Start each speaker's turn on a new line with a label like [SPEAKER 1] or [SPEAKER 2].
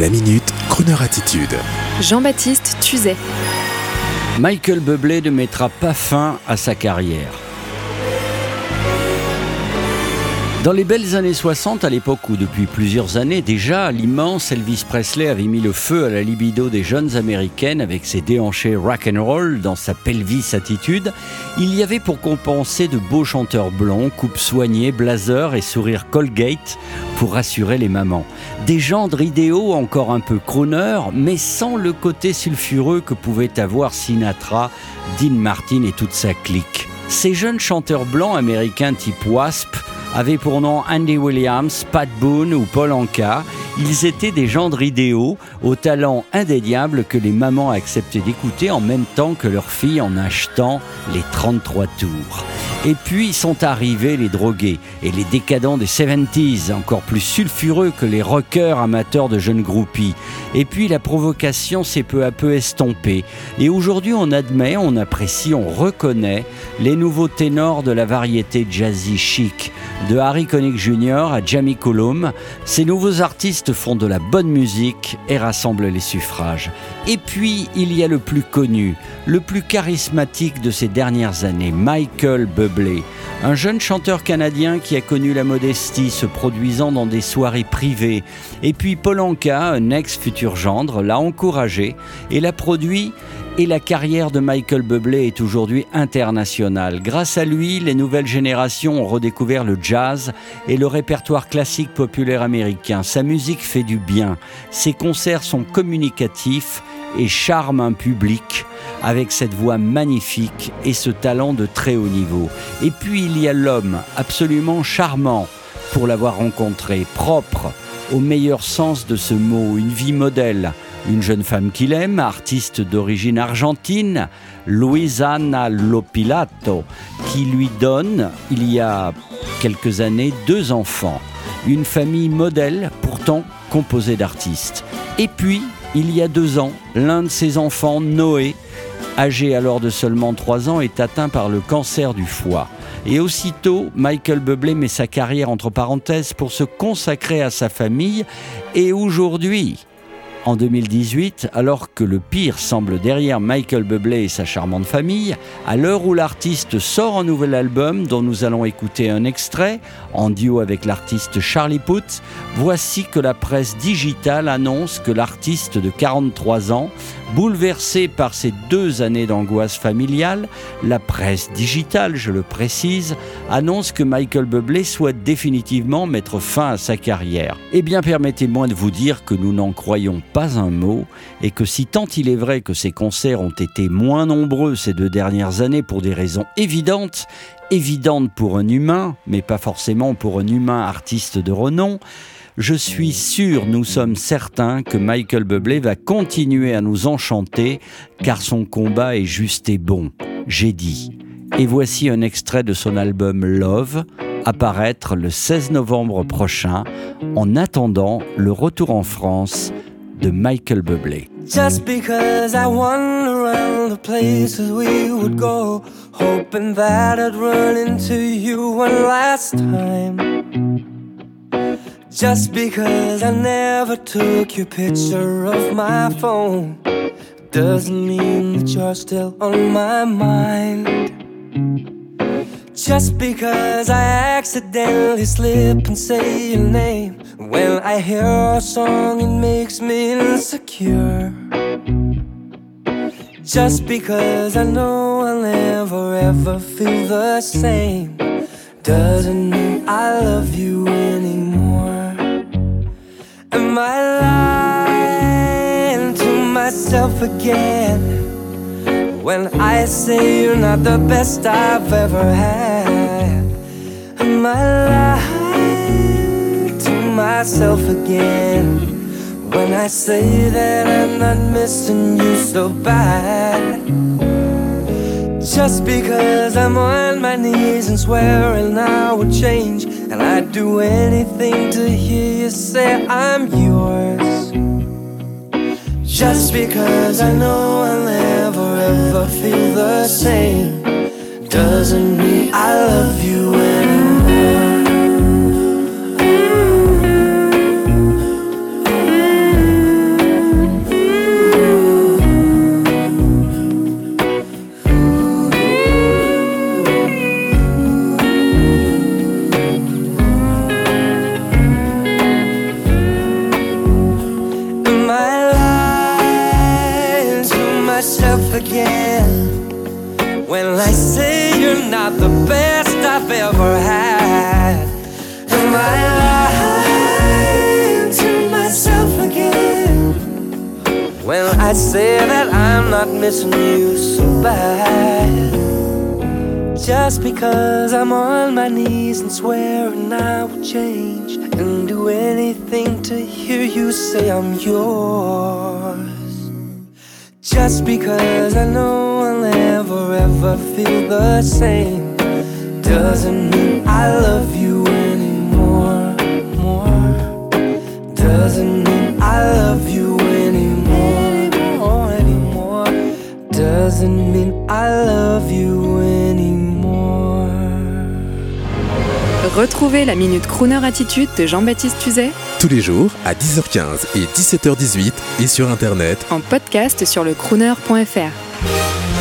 [SPEAKER 1] La minute, Kroneur attitude.
[SPEAKER 2] Jean-Baptiste Tuzet.
[SPEAKER 3] Michael Bublé ne mettra pas fin à sa carrière. Dans les belles années 60, à l'époque où depuis plusieurs années déjà, l'immense Elvis Presley avait mis le feu à la libido des jeunes américaines avec ses déhanchés rock and roll dans sa pelvis attitude, il y avait pour compenser de beaux chanteurs blonds, coupes soignées, blazers et sourires Colgate pour rassurer les mamans. Des gendres idéaux encore un peu crooner, mais sans le côté sulfureux que pouvait avoir Sinatra, Dean Martin et toute sa clique. Ces jeunes chanteurs blancs américains type Wasp avaient pour nom Andy Williams, Pat Boone ou Paul Anka. Ils étaient des gendres idéaux, au talent indéniable que les mamans acceptaient d'écouter en même temps que leurs filles en achetant les 33 tours. Et puis sont arrivés les drogués et les décadents des 70s, encore plus sulfureux que les rockers amateurs de jeunes groupies. Et puis la provocation s'est peu à peu estompée. Et aujourd'hui, on admet, on apprécie, on reconnaît les nouveaux ténors de la variété jazzy chic de Harry Connick Jr. à Jamie Cullum, ces nouveaux artistes font de la bonne musique et rassemblent les suffrages. Et puis, il y a le plus connu, le plus charismatique de ces dernières années, Michael Bublé, un jeune chanteur canadien qui a connu la modestie, se produisant dans des soirées privées. Et puis Paul Anka, un ex-futur gendre, l'a encouragé et l'a produit et la carrière de Michael Bublé est aujourd'hui internationale. Grâce à lui, les nouvelles générations ont redécouvert le jazz et le répertoire classique populaire américain. Sa musique fait du bien, ses concerts sont communicatifs et charment un public avec cette voix magnifique et ce talent de très haut niveau. Et puis il y a l'homme absolument charmant pour l'avoir rencontré, propre au meilleur sens de ce mot, une vie modèle une jeune femme qu'il aime, artiste d'origine argentine, Luisana Lopilato, qui lui donne, il y a quelques années, deux enfants. Une famille modèle, pourtant composée d'artistes. Et puis, il y a deux ans, l'un de ses enfants, Noé, âgé alors de seulement trois ans, est atteint par le cancer du foie. Et aussitôt, Michael Bublé met sa carrière entre parenthèses pour se consacrer à sa famille. Et aujourd'hui, en 2018, alors que le pire semble derrière Michael Bublé et sa charmante famille, à l'heure où l'artiste sort un nouvel album dont nous allons écouter un extrait, en duo avec l'artiste Charlie Puth, voici que la presse digitale annonce que l'artiste de 43 ans, bouleversé par ces deux années d'angoisse familiale, la presse digitale, je le précise, annonce que Michael Bublé souhaite définitivement mettre fin à sa carrière. Eh bien, permettez-moi de vous dire que nous n'en croyons pas un mot et que si tant il est vrai que ces concerts ont été moins nombreux ces deux dernières années pour des raisons évidentes, évidentes pour un humain, mais pas forcément pour un humain artiste de renom, je suis sûr, nous sommes certains que Michael Bublé va continuer à nous enchanter car son combat est juste et bon. J'ai dit. Et voici un extrait de son album Love, apparaître le 16 novembre prochain, en attendant le retour en France de Michael Bublé.
[SPEAKER 4] Just because I wander around the places we would go, hoping that I'd run into you one last time. Just because I never took your picture of my phone, doesn't mean that you're still on my mind. Just because I accidentally slip and say your name When I hear a song it makes me insecure Just because I know I'll never ever feel the same Doesn't mean I love you anymore Am I lying to myself again? When I say you're not the best I've ever had I lying to myself again. When I say that I'm not missing you so bad Just because I'm on my knees and swearing I would change And I'd do anything to hear you say I'm yours. Just because I know I'll never ever feel the same Doesn't myself again when I say you're not the best I've ever had. Am I lying to myself again when I say that I'm not missing you so bad? Just because I'm on my knees and swearing I will change and do anything to hear you say I'm yours. Just because I know I'll never ever feel the same doesn't mean I love you anymore. More doesn't mean I love you anymore. Anymore doesn't mean I love you anymore.
[SPEAKER 2] Retrouvez la Minute Crooner Attitude de Jean-Baptiste Tuzet
[SPEAKER 1] Tous les jours à 10h15 et 17h18 et sur Internet
[SPEAKER 2] en podcast sur le crooner.fr.